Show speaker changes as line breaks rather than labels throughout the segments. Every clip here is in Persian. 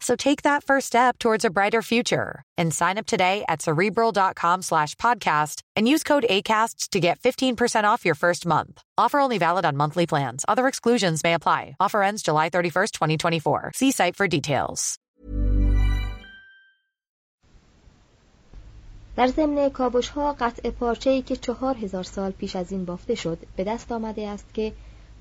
So take that first step towards a brighter future and sign up today at cerebral.com slash podcast and use code ACAST to get 15% off your first month. Offer only valid on monthly plans. Other exclusions may apply. Offer ends July 31st, 2024. See site for details.
در ضمن کاوش ها قطع پارچه ای که چهار هزار سال پیش از این بافته شد به دست آمده است که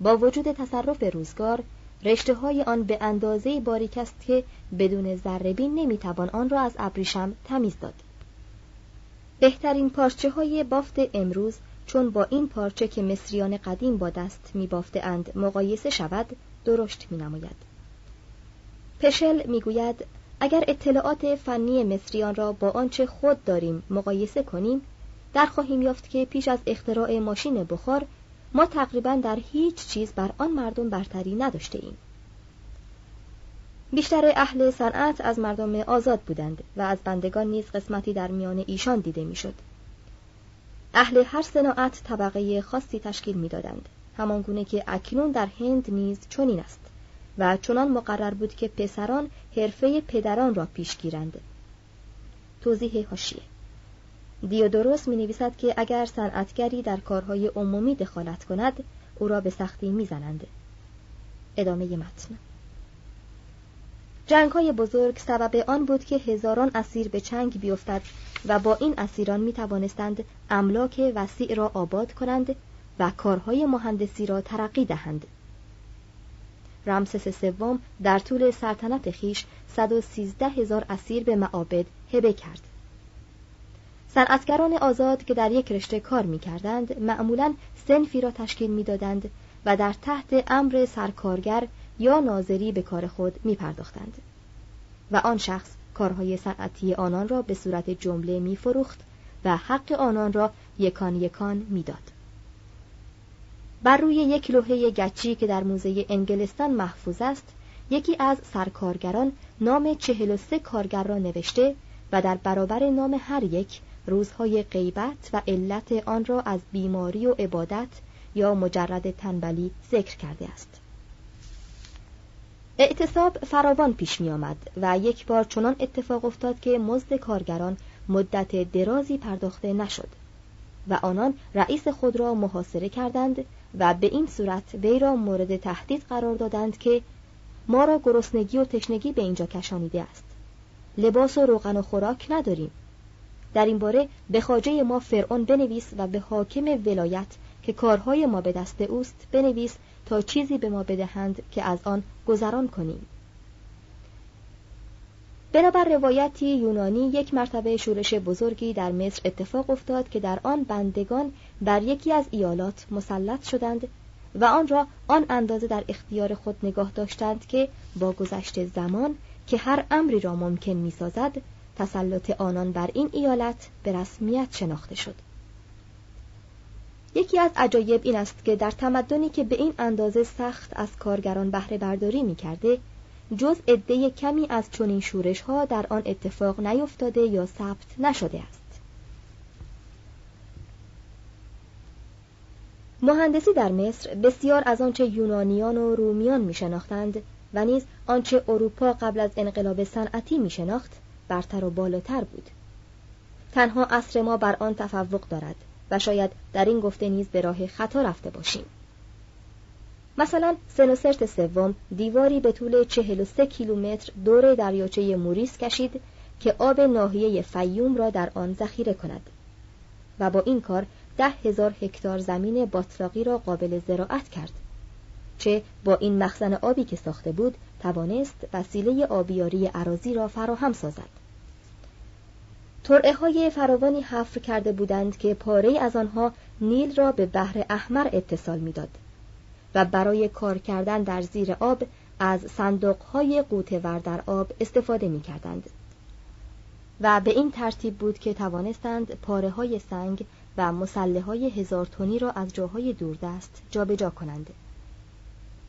با وجود تصرف روزگار رشته های آن به اندازه باریک است که بدون ذربین نمی‌توان آن را از ابریشم تمیز داد بهترین پارچه های بافت امروز چون با این پارچه که مصریان قدیم با دست می اند مقایسه شود درشت می نماید. پشل می گوید اگر اطلاعات فنی مصریان را با آنچه خود داریم مقایسه کنیم در خواهیم یافت که پیش از اختراع ماشین بخار ما تقریبا در هیچ چیز بر آن مردم برتری نداشته ایم. بیشتر اهل صنعت از مردم آزاد بودند و از بندگان نیز قسمتی در میان ایشان دیده می‌شد. اهل هر صناعت طبقه خاصی تشکیل می‌دادند همانگونه که اکنون در هند نیز چنین است و چنان مقرر بود که پسران حرفه پدران را پیش گیرند توضیح حاشیه دیودوروس می نویسد که اگر صنعتگری در کارهای عمومی دخالت کند او را به سختی می‌زنند. ادامه متن. جنگ های بزرگ سبب آن بود که هزاران اسیر به چنگ بیفتد و با این اسیران می توانستند املاک وسیع را آباد کنند و کارهای مهندسی را ترقی دهند. رمسس سوم در طول سلطنت خیش 113 هزار اسیر به معابد هبه کرد. صنعتگران آزاد که در یک رشته کار می کردند معمولا سنفی را تشکیل می دادند و در تحت امر سرکارگر یا ناظری به کار خود می پرداختند. و آن شخص کارهای صنعتی آنان را به صورت جمله می فروخت و حق آنان را یکان یکان می داد. بر روی یک لوحه گچی که در موزه انگلستان محفوظ است یکی از سرکارگران نام چهل و سه کارگر را نوشته و در برابر نام هر یک روزهای غیبت و علت آن را از بیماری و عبادت یا مجرد تنبلی ذکر کرده است. اعتصاب فراوان پیش می آمد و یک بار چنان اتفاق افتاد که مزد کارگران مدت درازی پرداخته نشد و آنان رئیس خود را محاصره کردند و به این صورت وی را مورد تهدید قرار دادند که ما را گرسنگی و تشنگی به اینجا کشانیده است. لباس و روغن و خوراک نداریم. در این باره به خاجه ما فرعون بنویس و به حاکم ولایت که کارهای ما به دست اوست بنویس تا چیزی به ما بدهند که از آن گذران کنیم. بنابر روایتی یونانی یک مرتبه شورش بزرگی در مصر اتفاق افتاد که در آن بندگان بر یکی از ایالات مسلط شدند و آن را آن اندازه در اختیار خود نگاه داشتند که با گذشت زمان که هر امری را ممکن می‌سازد تسلط آنان بر این ایالت به رسمیت شناخته شد. یکی از عجایب این است که در تمدنی که به این اندازه سخت از کارگران بهره برداری می کرده جز عده کمی از چنین شورش ها در آن اتفاق نیفتاده یا ثبت نشده است. مهندسی در مصر بسیار از آنچه یونانیان و رومیان می شناختند و نیز آنچه اروپا قبل از انقلاب صنعتی می شناخت برتر و بالاتر بود. تنها عصر ما بر آن تفوق دارد و شاید در این گفته نیز به راه خطا رفته باشیم. مثلا سنوسرت سوم دیواری به طول 43 کیلومتر دور دریاچه موریس کشید که آب ناحیه فیوم را در آن ذخیره کند و با این کار ده هزار هکتار زمین باطلاقی را قابل زراعت کرد. چه با این مخزن آبی که ساخته بود توانست وسیله آبیاری عراضی را فراهم سازد ترعه های فراوانی حفر کرده بودند که پاره از آنها نیل را به بحر احمر اتصال می‌داد و برای کار کردن در زیر آب از صندوق های قوته در آب استفاده می کردند. و به این ترتیب بود که توانستند پاره های سنگ و مسله های هزار تونی را از جاهای دوردست جابجا کنند.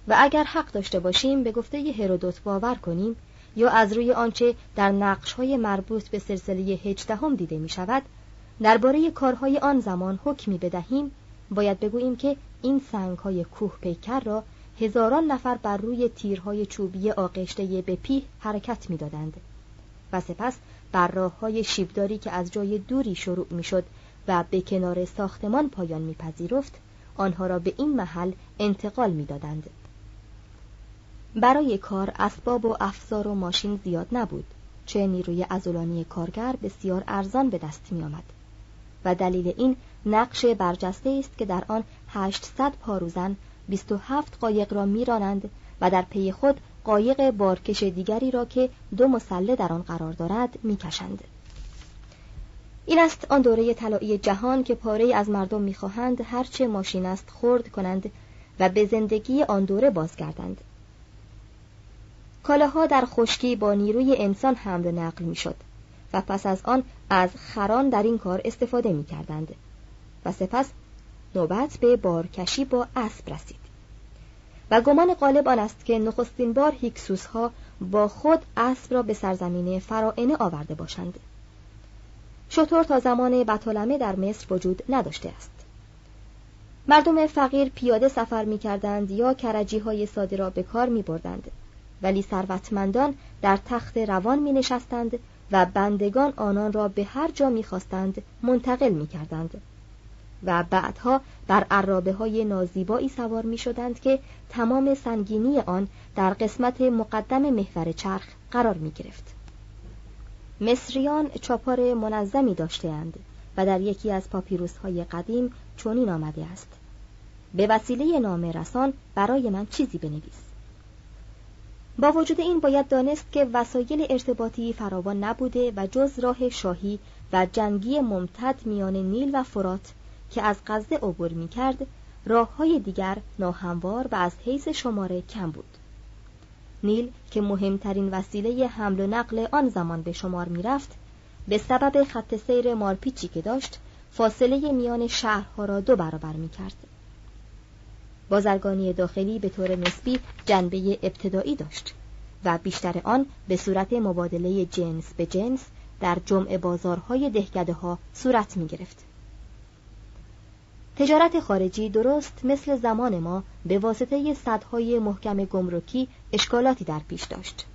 و اگر حق داشته باشیم به گفته هرودوت باور کنیم یا از روی آنچه در نقش های مربوط به سلسله هجدهم دیده می شود درباره کارهای آن زمان حکمی بدهیم باید بگوییم که این سنگ های کوه پیکر را هزاران نفر بر روی تیرهای چوبی آغشته به پیه حرکت می‌دادند و سپس بر راه های شیبداری که از جای دوری شروع می‌شد و به کنار ساختمان پایان میپذیرفت آنها را به این محل انتقال می‌دادند. برای کار اسباب و افزار و ماشین زیاد نبود. چه نیروی ازولانی کارگر بسیار ارزان به دست می آمد و دلیل این نقش برجسته است که در آن 800 پاروزن 27 قایق را میرانند و در پی خود قایق بارکش دیگری را که دو مسله در آن قرار دارد می‌کشند. این است آن دوره طلایی جهان که پاره از مردم می‌خواهند هرچه ماشین است خرد کنند و به زندگی آن دوره بازگردند. کالاها در خشکی با نیروی انسان حمل و نقل می‌شد و پس از آن از خران در این کار استفاده می کردند و سپس نوبت به بارکشی با اسب رسید. و گمان غالب آن است که نخستین بار هیکسوس ها با خود اسب را به سرزمین فرائنه آورده باشند. شطور تا زمان بطالمه در مصر وجود نداشته است. مردم فقیر پیاده سفر می کردند یا کرجی های ساده را به کار می بردند ولی ثروتمندان در تخت روان می نشستند و بندگان آنان را به هر جا می خواستند منتقل می کردند و بعدها بر عرابه های نازیبایی سوار می شدند که تمام سنگینی آن در قسمت مقدم محور چرخ قرار می گرفت. مصریان چاپار منظمی داشتهاند و در یکی از پاپیروس های قدیم چنین آمده است. به وسیله نامه رسان برای من چیزی بنویس. با وجود این باید دانست که وسایل ارتباطی فراوان نبوده و جز راه شاهی و جنگی ممتد میان نیل و فرات که از غزه عبور می کرد راه های دیگر ناهموار و از حیث شماره کم بود. نیل که مهمترین وسیله حمل و نقل آن زمان به شمار می رفت به سبب خط سیر مارپیچی که داشت فاصله میان شهرها را دو برابر می کرد بازرگانی داخلی به طور نسبی جنبه ابتدایی داشت و بیشتر آن به صورت مبادله جنس به جنس در جمع بازارهای دهکده ها صورت می گرفت. تجارت خارجی درست مثل زمان ما به واسطه صدهای محکم گمرکی اشکالاتی در پیش داشت.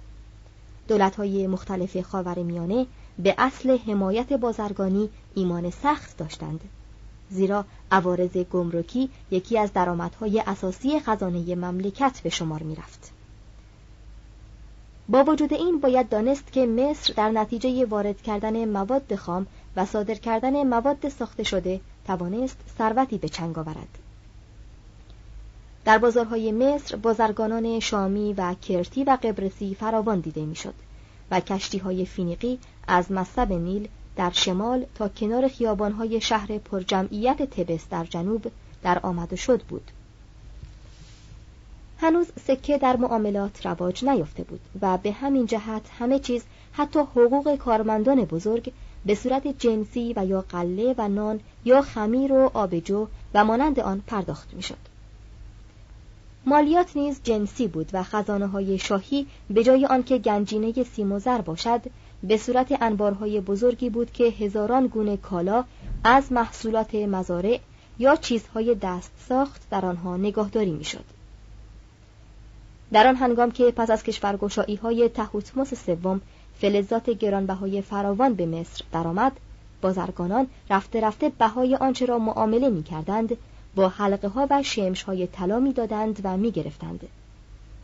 دولتهای مختلف خاور میانه به اصل حمایت بازرگانی ایمان سخت داشتند. زیرا عوارض گمرکی یکی از درآمدهای اساسی خزانه مملکت به شمار می رفت. با وجود این باید دانست که مصر در نتیجه وارد کردن مواد خام و صادر کردن مواد ساخته شده توانست ثروتی به چنگ آورد. در بازارهای مصر بازرگانان شامی و کرتی و قبرسی فراوان دیده می‌شد و کشتی های فینیقی از مصب نیل در شمال تا کنار خیابانهای شهر پرجمعیت تبس در جنوب در آمد و شد بود هنوز سکه در معاملات رواج نیافته بود و به همین جهت همه چیز حتی حقوق کارمندان بزرگ به صورت جنسی و یا قله و نان یا خمیر و آبجو و مانند آن پرداخت می‌شد. مالیات نیز جنسی بود و خزانه های شاهی به جای آنکه گنجینه سیم و زر باشد به صورت انبارهای بزرگی بود که هزاران گونه کالا از محصولات مزارع یا چیزهای دست ساخت در آنها نگاهداری می‌شد. در آن هنگام که پس از کشورگشایی های تهوتموس سوم فلزات گرانبهای فراوان به مصر درآمد بازرگانان رفته رفته بهای آنچه را معامله می کردند با حلقه ها و شمش های طلا می دادند و می گرفتند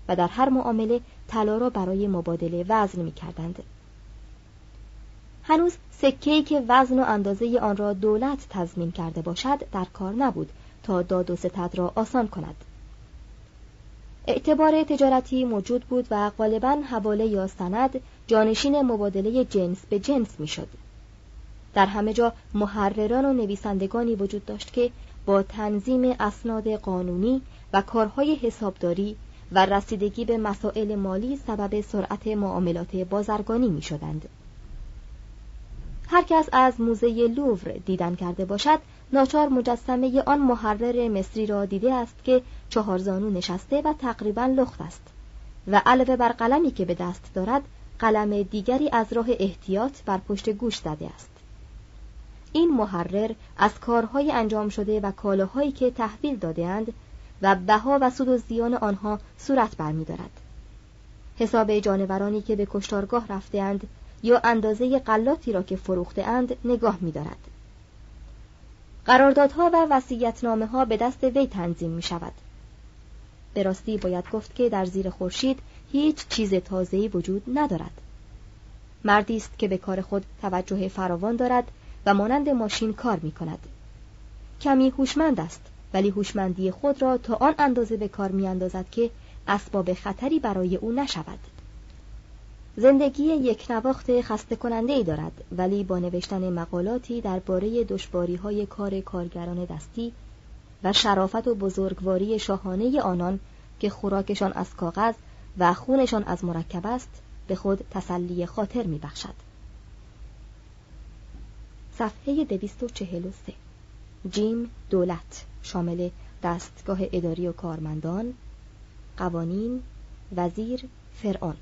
و در هر معامله طلا را برای مبادله وزن می کردند. هنوز سکه‌ای که وزن و اندازه آن را دولت تضمین کرده باشد در کار نبود تا داد و ستد را آسان کند. اعتبار تجارتی موجود بود و غالبا حواله یا سند جانشین مبادله جنس به جنس می‌شد. در همه جا محرران و نویسندگانی وجود داشت که با تنظیم اسناد قانونی و کارهای حسابداری و رسیدگی به مسائل مالی سبب سرعت معاملات بازرگانی می شدند. هر کس از موزه لوور دیدن کرده باشد ناچار مجسمه آن محرر مصری را دیده است که چهار زانو نشسته و تقریبا لخت است. و علاوه بر قلمی که به دست دارد قلم دیگری از راه احتیاط بر پشت گوش زده است. این محرر از کارهای انجام شده و کالاهایی که تحویل دادهاند و بها و سود و زیان آنها صورت برمیدارد. حساب جانورانی که به کشتارگاه رفتهاند یا اندازه قلاتی را که فروخته اند نگاه می‌دارد. قراردادها و وصیت‌نامه ها به دست وی تنظیم می شود. به راستی باید گفت که در زیر خورشید هیچ چیز تازه‌ای وجود ندارد. مردی است که به کار خود توجه فراوان دارد و مانند ماشین کار می کند. کمی هوشمند است ولی هوشمندی خود را تا آن اندازه به کار می اندازد که اسباب خطری برای او نشود. زندگی یک نواخت خسته کننده ای دارد ولی با نوشتن مقالاتی درباره دشباری های کار کارگران دستی و شرافت و بزرگواری شاهانه آنان که خوراکشان از کاغذ و خونشان از مرکب است به خود تسلی خاطر می بخشد. صفحه 243 جیم دولت شامل دستگاه اداری و کارمندان قوانین وزیر فرعون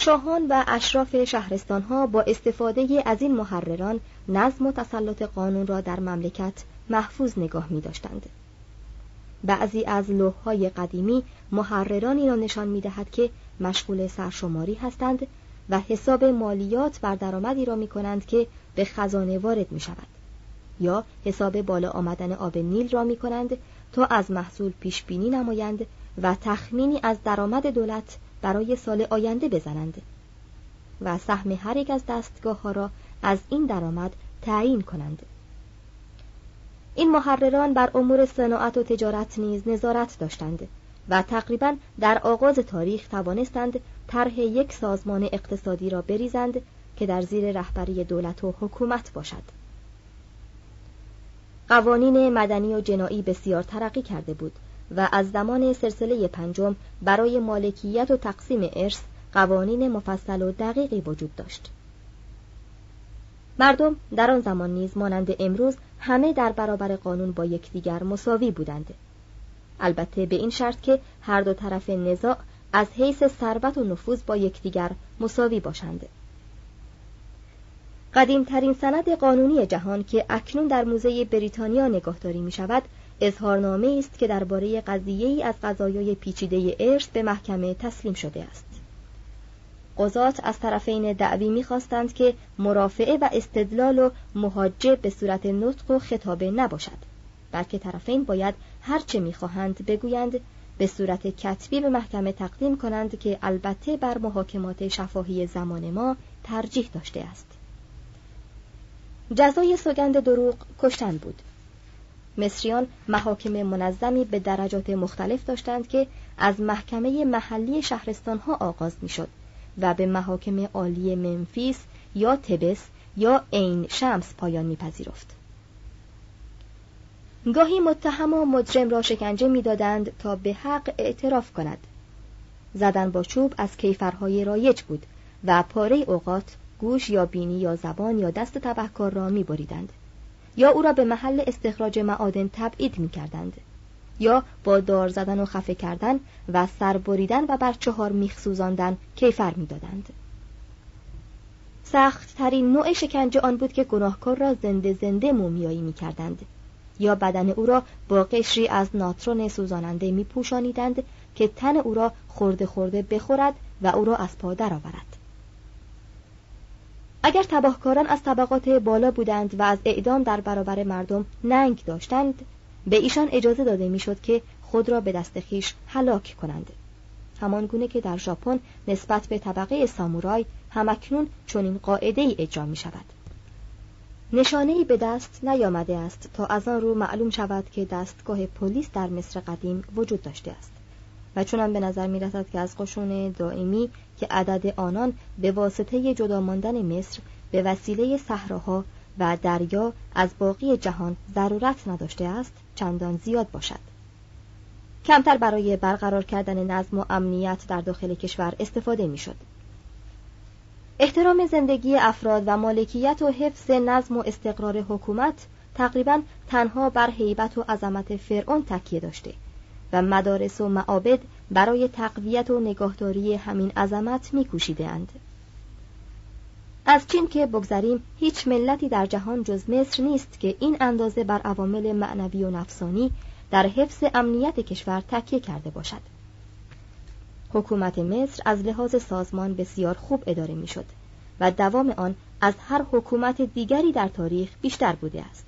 شاهان و اشراف شهرستانها با استفاده از این محرران نظم و تسلط قانون را در مملکت محفوظ نگاه می داشتند. بعضی از لوحهای قدیمی محررانی را نشان می دهد که مشغول سرشماری هستند و حساب مالیات بر درآمدی را می کنند که به خزانه وارد می شود یا حساب بالا آمدن آب نیل را می کنند تا از محصول پیش بینی نمایند و تخمینی از درآمد دولت برای سال آینده بزنند. و سهم هر یک از دستگاه ها را از این درآمد تعیین کنند. این محرران بر امور صناعت و تجارت نیز نظارت داشتند و تقریبا در آغاز تاریخ توانستند طرح یک سازمان اقتصادی را بریزند که در زیر رهبری دولت و حکومت باشد. قوانین مدنی و جنایی بسیار ترقی کرده بود و از زمان سلسله پنجم برای مالکیت و تقسیم ارث قوانین مفصل و دقیقی وجود داشت. مردم در آن زمان نیز مانند امروز همه در برابر قانون با یکدیگر مساوی بودند. البته به این شرط که هر دو طرف نزاع از حیث ثروت و نفوذ با یکدیگر مساوی باشند. قدیمترین سند قانونی جهان که اکنون در موزه بریتانیا نگاهداری می شود اظهارنامه است که درباره قضیه از قضایای پیچیده ارث به محکمه تسلیم شده است. قضات از طرفین دعوی می‌خواستند که مرافعه و استدلال و محاجه به صورت نطق و خطابه نباشد بلکه طرفین باید هرچه می‌خواهند بگویند به صورت کتبی به محکمه تقدیم کنند که البته بر محاکمات شفاهی زمان ما ترجیح داشته است. جزای سوگند دروغ کشتن بود. مصریان محاکم منظمی به درجات مختلف داشتند که از محکمه محلی شهرستانها آغاز می‌شد و به محاکم عالی منفیس یا تبس یا عین شمس پایان میپذیرفت گاهی متهم و مجرم را شکنجه می‌دادند تا به حق اعتراف کند زدن با چوب از کیفرهای رایج بود و پاره اوقات گوش یا بینی یا زبان یا دست تبهکار را می بریدند. یا او را به محل استخراج معادن تبعید می کردند. یا با دار زدن و خفه کردن و سر بریدن و بر چهار میخ سوزاندن کیفر می‌دادند سخت ترین نوع شکنجه آن بود که گناهکار را زنده زنده مومیایی می کردند یا بدن او را با قشری از ناترون سوزاننده می پوشانیدند که تن او را خورده خورده بخورد و او را از پا درآورد. اگر تباهکاران از طبقات بالا بودند و از اعدام در برابر مردم ننگ داشتند به ایشان اجازه داده می‌شد که خود را به دست خیش هلاک کنند. همان گونه که در ژاپن نسبت به طبقه سامورای همکنون چنین قاعده ای اجرا می شود نشانه ای به دست نیامده است تا از آن رو معلوم شود که دستگاه پلیس در مصر قدیم وجود داشته است. و چونم به نظر می رسد که از قشون دائمی که عدد آنان به واسطه جدا ماندن مصر به وسیله صحراها و دریا از باقی جهان ضرورت نداشته است چندان زیاد باشد کمتر برای برقرار کردن نظم و امنیت در داخل کشور استفاده می‌شد. احترام زندگی افراد و مالکیت و حفظ نظم و استقرار حکومت تقریبا تنها بر هیبت و عظمت فرعون تکیه داشته و مدارس و معابد برای تقویت و نگاهداری همین عظمت میکوشیدهاند. از چین که بگذریم هیچ ملتی در جهان جز مصر نیست که این اندازه بر عوامل معنوی و نفسانی در حفظ امنیت کشور تکیه کرده باشد حکومت مصر از لحاظ سازمان بسیار خوب اداره می‌شد و دوام آن از هر حکومت دیگری در تاریخ بیشتر بوده است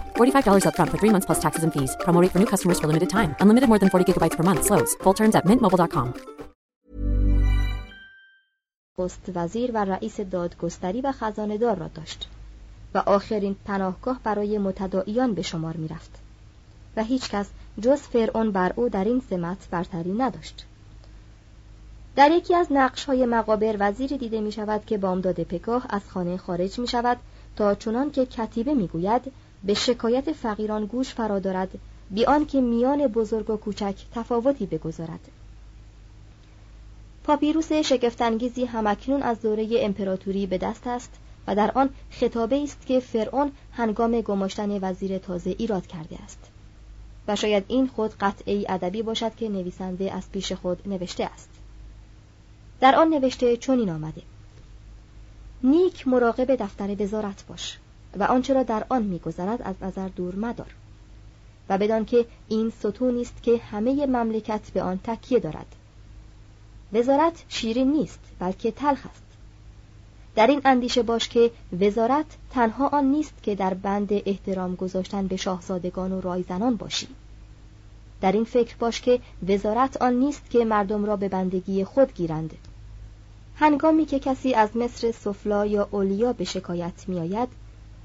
slash
$45 upfront for three months plus taxes and fees. Promo for new customers for limited time. Unlimited more than 40 gigabytes per month. Slows. Full terms at mintmobile.com.
نخست وزیر و رئیس دادگستری و خزانهدار را داشت و آخرین پناهگاه برای متداعیان به شمار می رفت و هیچ کس جز فرعون بر او در این سمت برتری نداشت در یکی از نقش های مقابر وزیری دیده می شود که بامداد پگاه از خانه خارج می شود تا چنان که کتیبه می گوید به شکایت فقیران گوش فرا دارد بیان که میان بزرگ و کوچک تفاوتی بگذارد. پاپیروس شگفتانگیزی همکنون از دوره امپراتوری به دست است و در آن خطابه است که فرعون هنگام گماشتن وزیر تازه ایراد کرده است. و شاید این خود قطعی ادبی باشد که نویسنده از پیش خود نوشته است. در آن نوشته چنین آمده. نیک مراقب دفتر وزارت باش. و آنچه را در آن میگذرد از نظر دور مدار. و بدان که این ستونی است که همه مملکت به آن تکیه دارد. وزارت شیرین نیست بلکه تلخ است. در این اندیشه باش که وزارت تنها آن نیست که در بند احترام گذاشتن به شاهزادگان و رایزنان باشی. در این فکر باش که وزارت آن نیست که مردم را به بندگی خود گیرند. هنگامی که کسی از مصر سفلا یا اولیا به شکایت میآید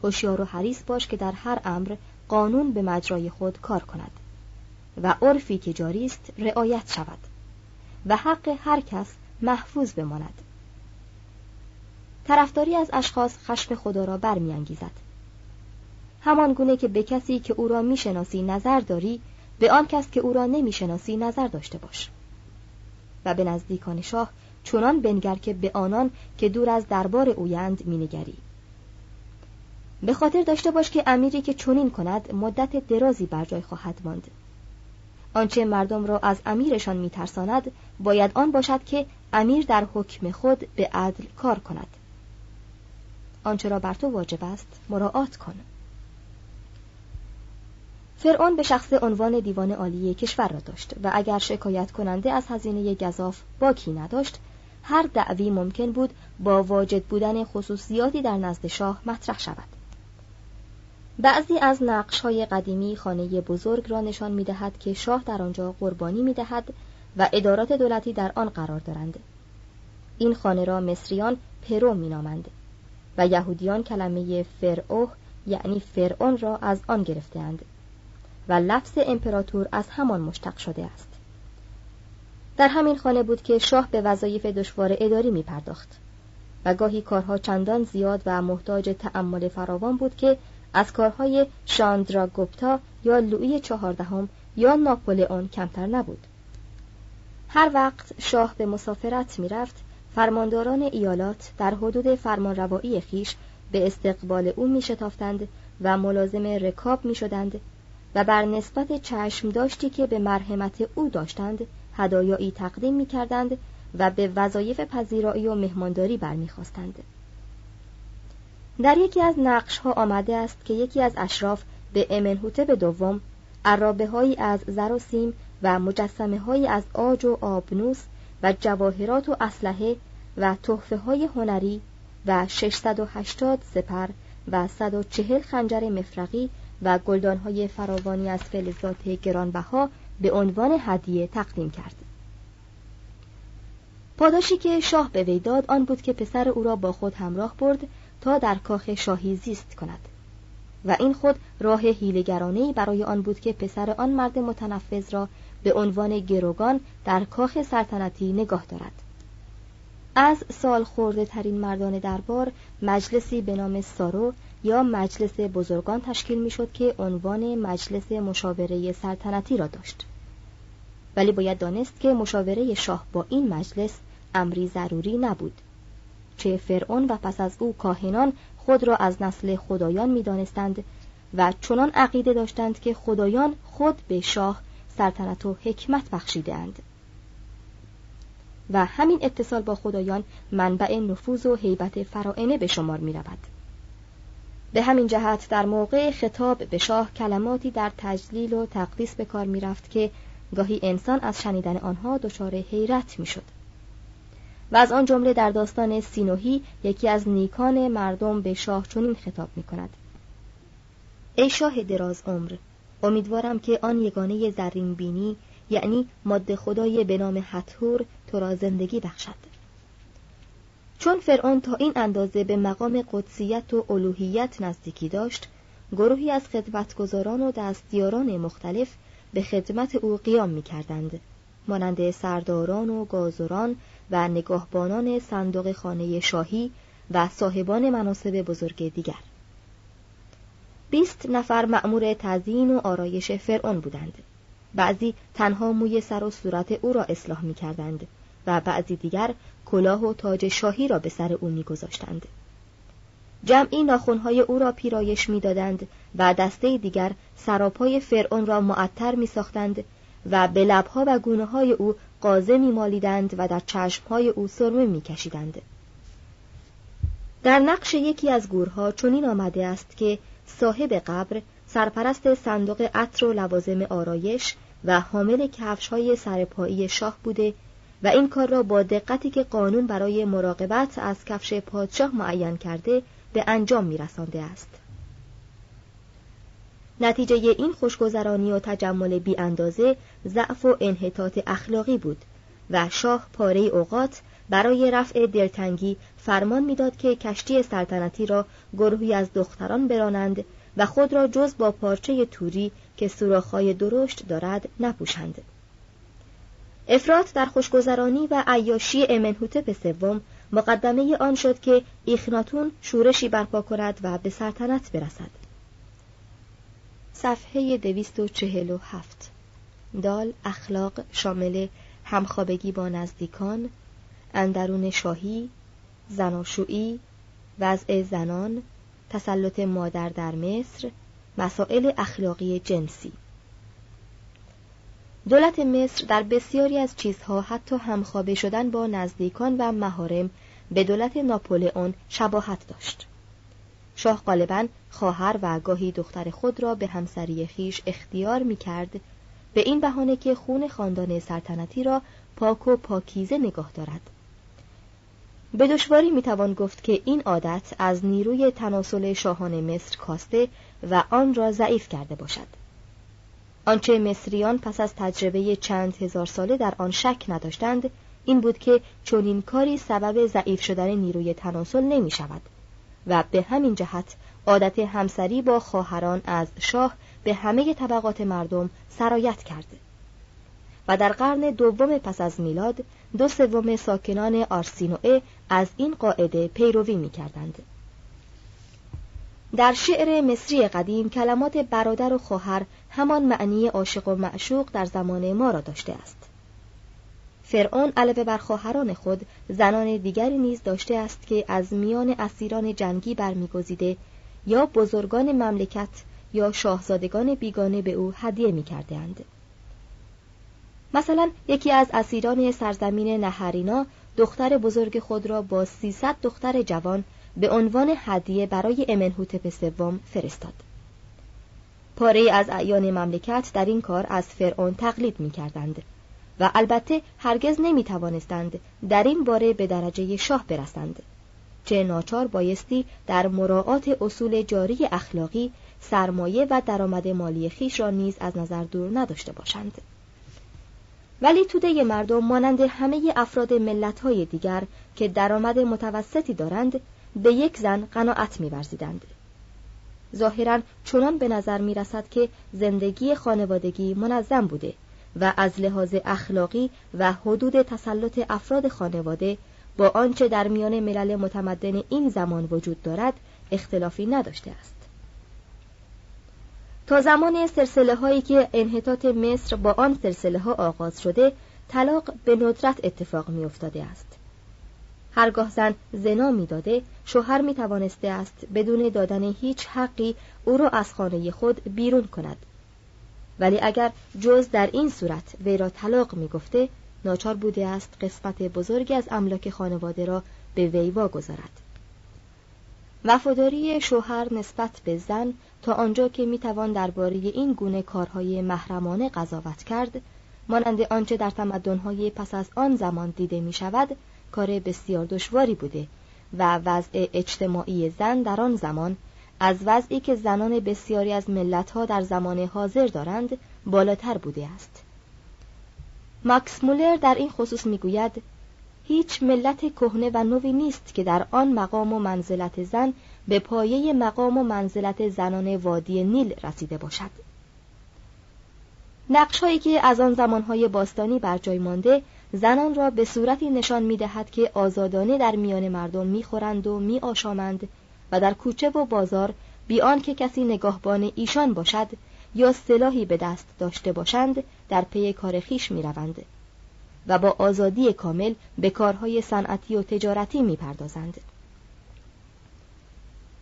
هوشیار و حریص باش که در هر امر قانون به مجرای خود کار کند و عرفی که جاری است رعایت شود و حق هر کس محفوظ بماند. طرفداری از اشخاص خشم خدا را برمیانگیزد. همان گونه که به کسی که او را می‌شناسی نظر داری به آن کس که او را نمی‌شناسی نظر داشته باش. و به نزدیکان شاه چنان بنگر که به آنان که دور از دربار اویند مینگری. به خاطر داشته باش که امیری که چنین کند مدت درازی بر جای خواهد ماند. آنچه مردم را از امیرشان میترساند باید آن باشد که امیر در حکم خود به عدل کار کند. آنچه را بر تو واجب است مراعات کن. فرعون به شخص عنوان دیوان عالی کشور را داشت و اگر شکایت کننده از هزینه گذاف باکی نداشت هر دعوی ممکن بود با واجد بودن خصوصیاتی در نزد شاه مطرح شود. بعضی از نقش های قدیمی خانه بزرگ را نشان می دهد که شاه در آنجا قربانی می دهد و ادارات دولتی در آن قرار دارند. این خانه را مصریان پرو مینامند و یهودیان کلمه فرعوه یعنی فرعون را از آن گرفتهاند و لفظ امپراتور از همان مشتق شده است. در همین خانه بود که شاه به وظایف دشوار اداری می پرداخت و گاهی کارها چندان زیاد و محتاج تأمل فراوان بود که از کارهای شاندرا گوپتا یا لویی چهاردهم یا ناپولئون کمتر نبود هر وقت شاه به مسافرت می‌رفت فرمانداران ایالات در حدود فرمانروایی خیش به استقبال او می شتافتند و ملازم رکاب می شدند و بر نسبت چشم داشتی که به مرحمت او داشتند هدایایی تقدیم می کردند و به وظایف پذیرایی و مهمانداری برمیخواستند. در یکی از نقش ها آمده است که یکی از اشراف به به دوم عرابه هایی از زر و سیم و مجسمه هایی از آج و آبنوس و جواهرات و اسلحه و تحفه های هنری و 680 سپر و 140 خنجر مفرقی و گلدان های فراوانی از فلزات گرانبها به عنوان هدیه تقدیم کرد. پاداشی که شاه به وی داد آن بود که پسر او را با خود همراه برد تا در کاخ شاهی زیست کند. و این خود راه هیلگرانه برای آن بود که پسر آن مرد متنفذ را به عنوان گروگان در کاخ سلطنتی نگاه دارد. از سال خورده ترین مردان دربار مجلسی به نام سارو یا مجلس بزرگان تشکیل می شد که عنوان مجلس مشاوره سلطنتی را داشت. ولی باید دانست که مشاوره شاه با این مجلس امری ضروری نبود. چه فرعون و پس از او کاهنان خود را از نسل خدایان می دانستند و چنان عقیده داشتند که خدایان خود به شاه سلطنت و حکمت بخشیده اند. و همین اتصال با خدایان منبع نفوذ و حیبت فرائنه به شمار می رود. به همین جهت در موقع خطاب به شاه کلماتی در تجلیل و تقدیس به کار می رفت که گاهی انسان از شنیدن آنها دچار حیرت می شد. و از آن جمله در داستان سینوهی یکی از نیکان مردم به شاه چنین خطاب می کند ای شاه دراز عمر امیدوارم که آن یگانه زرین بینی یعنی ماده خدای به نام حتور تو را زندگی بخشد. چون فرعون تا این اندازه به مقام قدسیت و الوهیت نزدیکی داشت گروهی از خدمتگزاران و دستیاران مختلف به خدمت او قیام می کردند مانند سرداران و گازران و نگاهبانان صندوق خانه شاهی و صاحبان مناسب بزرگ دیگر بیست نفر مأمور تزیین و آرایش فرعون بودند بعضی تنها موی سر و صورت او را اصلاح می کردند و بعضی دیگر کلاه و تاج شاهی را به سر او می گذاشتند. جمعی ناخونهای او را پیرایش می دادند و دسته دیگر سراپای فرعون را معطر می ساختند و به لبها و گونه های او قازه می مالیدند و در چشمهای او سرمه می کشیدند. در نقش یکی از گورها چنین آمده است که صاحب قبر سرپرست صندوق عطر و لوازم آرایش و حامل کفش های سرپایی شاه بوده و این کار را با دقتی که قانون برای مراقبت از کفش پادشاه معین کرده به انجام می رسانده است. نتیجه این خوشگذرانی و تجمل بی اندازه ضعف و انحطاط اخلاقی بود و شاه پاره اوقات برای رفع دلتنگی فرمان می‌داد که کشتی سلطنتی را گروهی از دختران برانند و خود را جز با پارچه توری که سوراخ‌های درشت دارد نپوشند. افراد در خوشگذرانی و عیاشی امنهوتپ سوم مقدمه آن شد که ایخناتون شورشی برپا کند و به سلطنت برسد. صفحه دویست و چهل و هفت. دال اخلاق شامل همخوابگی با نزدیکان اندرون شاهی زناشویی وضع زنان تسلط مادر در مصر مسائل اخلاقی جنسی. دولت مصر در بسیاری از چیزها حتی همخوابه شدن با نزدیکان و مهارم به دولت ناپولئون شباهت داشت. شاه غالبا خواهر و گاهی دختر خود را به همسری خیش اختیار می کرد به این بهانه که خون خاندان سلطنتی را پاک و پاکیزه نگاه دارد. به دشواری می‌توان گفت که این عادت از نیروی تناسل شاهان مصر کاسته و آن را ضعیف کرده باشد. آنچه مصریان پس از تجربه چند هزار ساله در آن شک نداشتند این بود که چنین کاری سبب ضعیف شدن نیروی تناسل نمی شود و به همین جهت عادت همسری با خواهران از شاه به همه طبقات مردم سرایت کرده و در قرن دوم پس از میلاد دو سوم ساکنان آرسینوئه از این قاعده پیروی می کردند. در شعر مصری قدیم کلمات برادر و خواهر همان معنی عاشق و معشوق در زمان ما را داشته است. فرعون علاوه بر خواهران خود زنان دیگری نیز داشته است که از میان اسیران جنگی برمیگزیده یا بزرگان مملکت یا شاهزادگان بیگانه به او هدیه می مثلا یکی از اسیران سرزمین نهرینا دختر بزرگ خود را با 300 دختر جوان به عنوان هدیه برای امنهوتپ سوم فرستاد. پاره از اعیان مملکت در این کار از فرعون تقلید می کردند و البته هرگز نمی توانستند در این باره به درجه شاه برسند. چه ناچار بایستی در مراعات اصول جاری اخلاقی سرمایه و درآمد مالی خیش را نیز از نظر دور نداشته باشند. ولی توده مردم مانند همه افراد ملت‌های دیگر که درآمد متوسطی دارند به یک زن قناعت می‌ورزیدند. ظاهرا چنان به نظر می رسد که زندگی خانوادگی منظم بوده و از لحاظ اخلاقی و حدود تسلط افراد خانواده با آنچه در میان ملل متمدن این زمان وجود دارد اختلافی نداشته است. تا زمان سلسله هایی که انحطاط مصر با آن سلسله ها آغاز شده طلاق به ندرت اتفاق می افتاده است. هرگاه زن زنا می‌داده شوهر می توانسته است بدون دادن هیچ حقی او را از خانه خود بیرون کند ولی اگر جز در این صورت وی را طلاق می گفته ناچار بوده است قسمت بزرگی از املاک خانواده را به وی واگذارد. وفاداری شوهر نسبت به زن تا آنجا که می‌توان درباره این گونه کارهای محرمانه قضاوت کرد مانند آنچه در تمدنهای پس از آن زمان دیده می شود کار بسیار دشواری بوده و وضع اجتماعی زن در آن زمان از وضعی که زنان بسیاری از ملتها در زمان حاضر دارند بالاتر بوده است. ماکس مولر در این خصوص می‌گوید هیچ ملت کهنه و نوی نیست که در آن مقام و منزلت زن به پایه مقام و منزلت زنان وادی نیل رسیده باشد. نقشهایی که از آن زمانهای باستانی بر جای مانده زنان را به صورتی نشان می دهد که آزادانه در میان مردم می خورند و می آشامند و در کوچه و بازار بیان که کسی نگاهبان ایشان باشد یا سلاحی به دست داشته باشند در پی کار خیش می و با آزادی کامل به کارهای صنعتی و تجارتی می پردازند.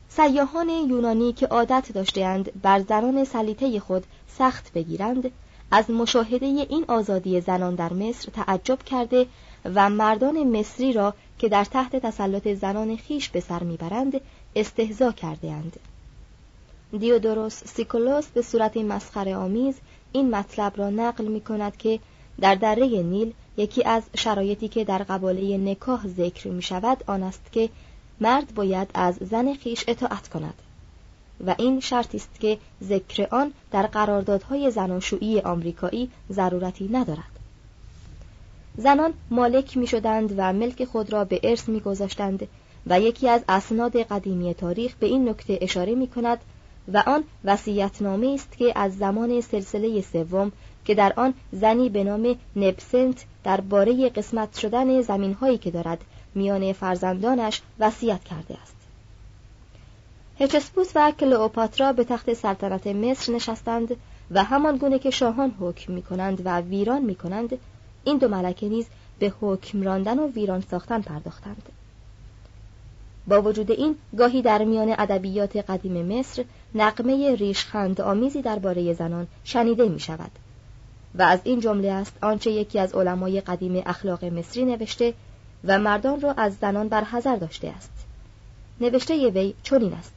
سیاهان یونانی که عادت داشتهاند بر زنان سلیته خود سخت بگیرند از مشاهده این آزادی زنان در مصر تعجب کرده و مردان مصری را که در تحت تسلط زنان خیش به سر می‌برند استهزا کرده اند. دیودوروس سیکولوس به صورت مسخره آمیز این مطلب را نقل می کند که در دره نیل یکی از شرایطی که در قباله نکاح ذکر می شود آن است که مرد باید از زن خیش اطاعت کند و این شرطی است که ذکر آن در قراردادهای زناشویی آمریکایی ضرورتی ندارد زنان مالک می شدند و ملک خود را به ارث می گذاشتند و یکی از اسناد قدیمی تاریخ به این نکته اشاره می کند و آن وصیت‌نامه است که از زمان سلسله سوم که در آن زنی به نام نبسنت درباره قسمت شدن زمینهایی که دارد میان فرزندانش وصیت کرده است. هچسپوس و کلئوپاترا به تخت سلطنت مصر نشستند و همان گونه که شاهان حکم می کنند و ویران می کنند این دو ملکه نیز به حکم راندن و ویران ساختن پرداختند. با وجود این گاهی در میان ادبیات قدیم مصر نقمه ریشخند آمیزی درباره زنان شنیده می شود و از این جمله است آنچه یکی از علمای قدیم اخلاق مصری نوشته و مردان را از زنان برحذر داشته است. نوشته وی چنین است.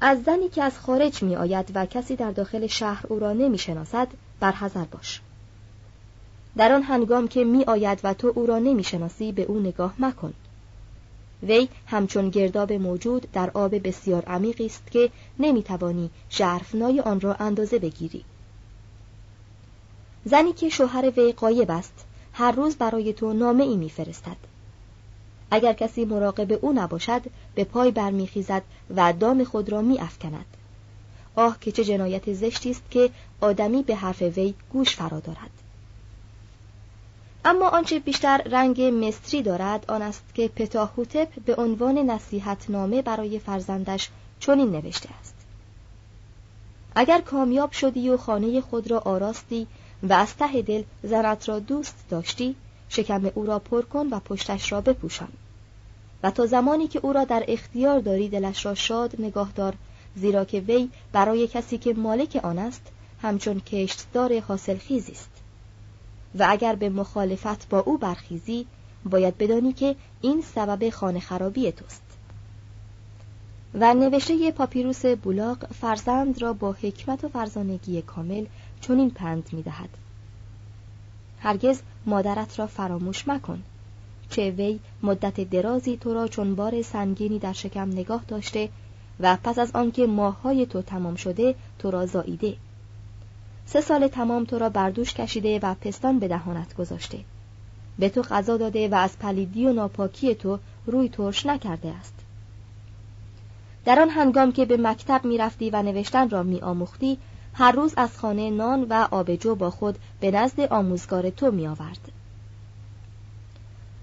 از زنی که از خارج می آید و کسی در داخل شهر او را نمی شناسد برحذر باش. در آن هنگام که می آید و تو او را نمی شناسی به او نگاه مکن. وی همچون گرداب موجود در آب بسیار عمیقی است که نمی توانی ژرفنای آن را اندازه بگیری. زنی که شوهر وی قایب است هر روز برای تو نامه ای میفرستد. اگر کسی مراقب او نباشد به پای برمیخیزد و دام خود را میافکند. آه که چه جنایت زشتی است که آدمی به حرف وی گوش فرا دارد. اما آنچه بیشتر رنگ مصری دارد آن است که پتاهوتپ به عنوان نصیحت نامه برای فرزندش چنین نوشته است. اگر کامیاب شدی و خانه خود را آراستی و از ته دل زنت را دوست داشتی شکم او را پر کن و پشتش را بپوشان. و تا زمانی که او را در اختیار داری دلش را شاد نگاه دار زیرا که وی برای کسی که مالک آن است همچون کشتدار حاصل خیزی است. و اگر به مخالفت با او برخیزی باید بدانی که این سبب خانه خرابی توست و نوشته پاپیروس بولاق فرزند را با حکمت و فرزانگی کامل چنین پند می دهد. هرگز مادرت را فراموش مکن چه وی مدت درازی تو را چون بار سنگینی در شکم نگاه داشته و پس از آنکه ماههای تو تمام شده تو را زاییده سه سال تمام تو را بردوش کشیده و پستان به دهانت گذاشته به تو غذا داده و از پلیدی و ناپاکی تو روی ترش نکرده است در آن هنگام که به مکتب می‌رفتی و نوشتن را میآموختی هر روز از خانه نان و آبجو با خود به نزد آموزگار تو می آورد.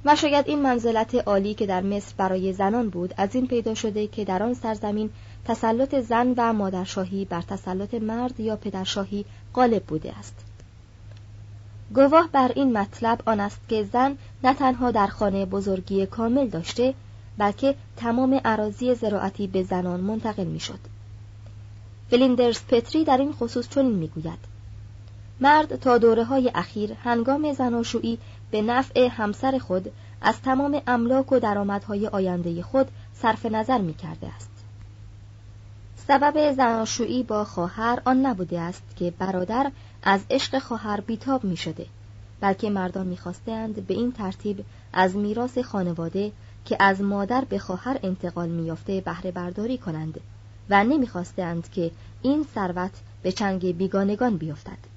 و شاید این منزلت عالی که در مصر برای زنان بود از این پیدا شده که در آن سرزمین تسلط زن و مادرشاهی بر تسلط مرد یا پدرشاهی غالب بوده است گواه بر این مطلب آن است که زن نه تنها در خانه بزرگی کامل داشته بلکه تمام عراضی زراعتی به زنان منتقل می‌شد. فلیندرز پتری در این خصوص چنین می‌گوید مرد تا دوره های اخیر هنگام زناشویی به نفع همسر خود از تمام املاک و درآمدهای آینده خود صرف نظر می کرده است. سبب زناشویی با خواهر آن نبوده است که برادر از عشق خواهر بیتاب می شده بلکه مردان می‌خواستند به این ترتیب از میراث خانواده که از مادر به خواهر انتقال میافته بهره برداری کنند و نمی‌خواستند که این ثروت به چنگ بیگانگان بیفتد.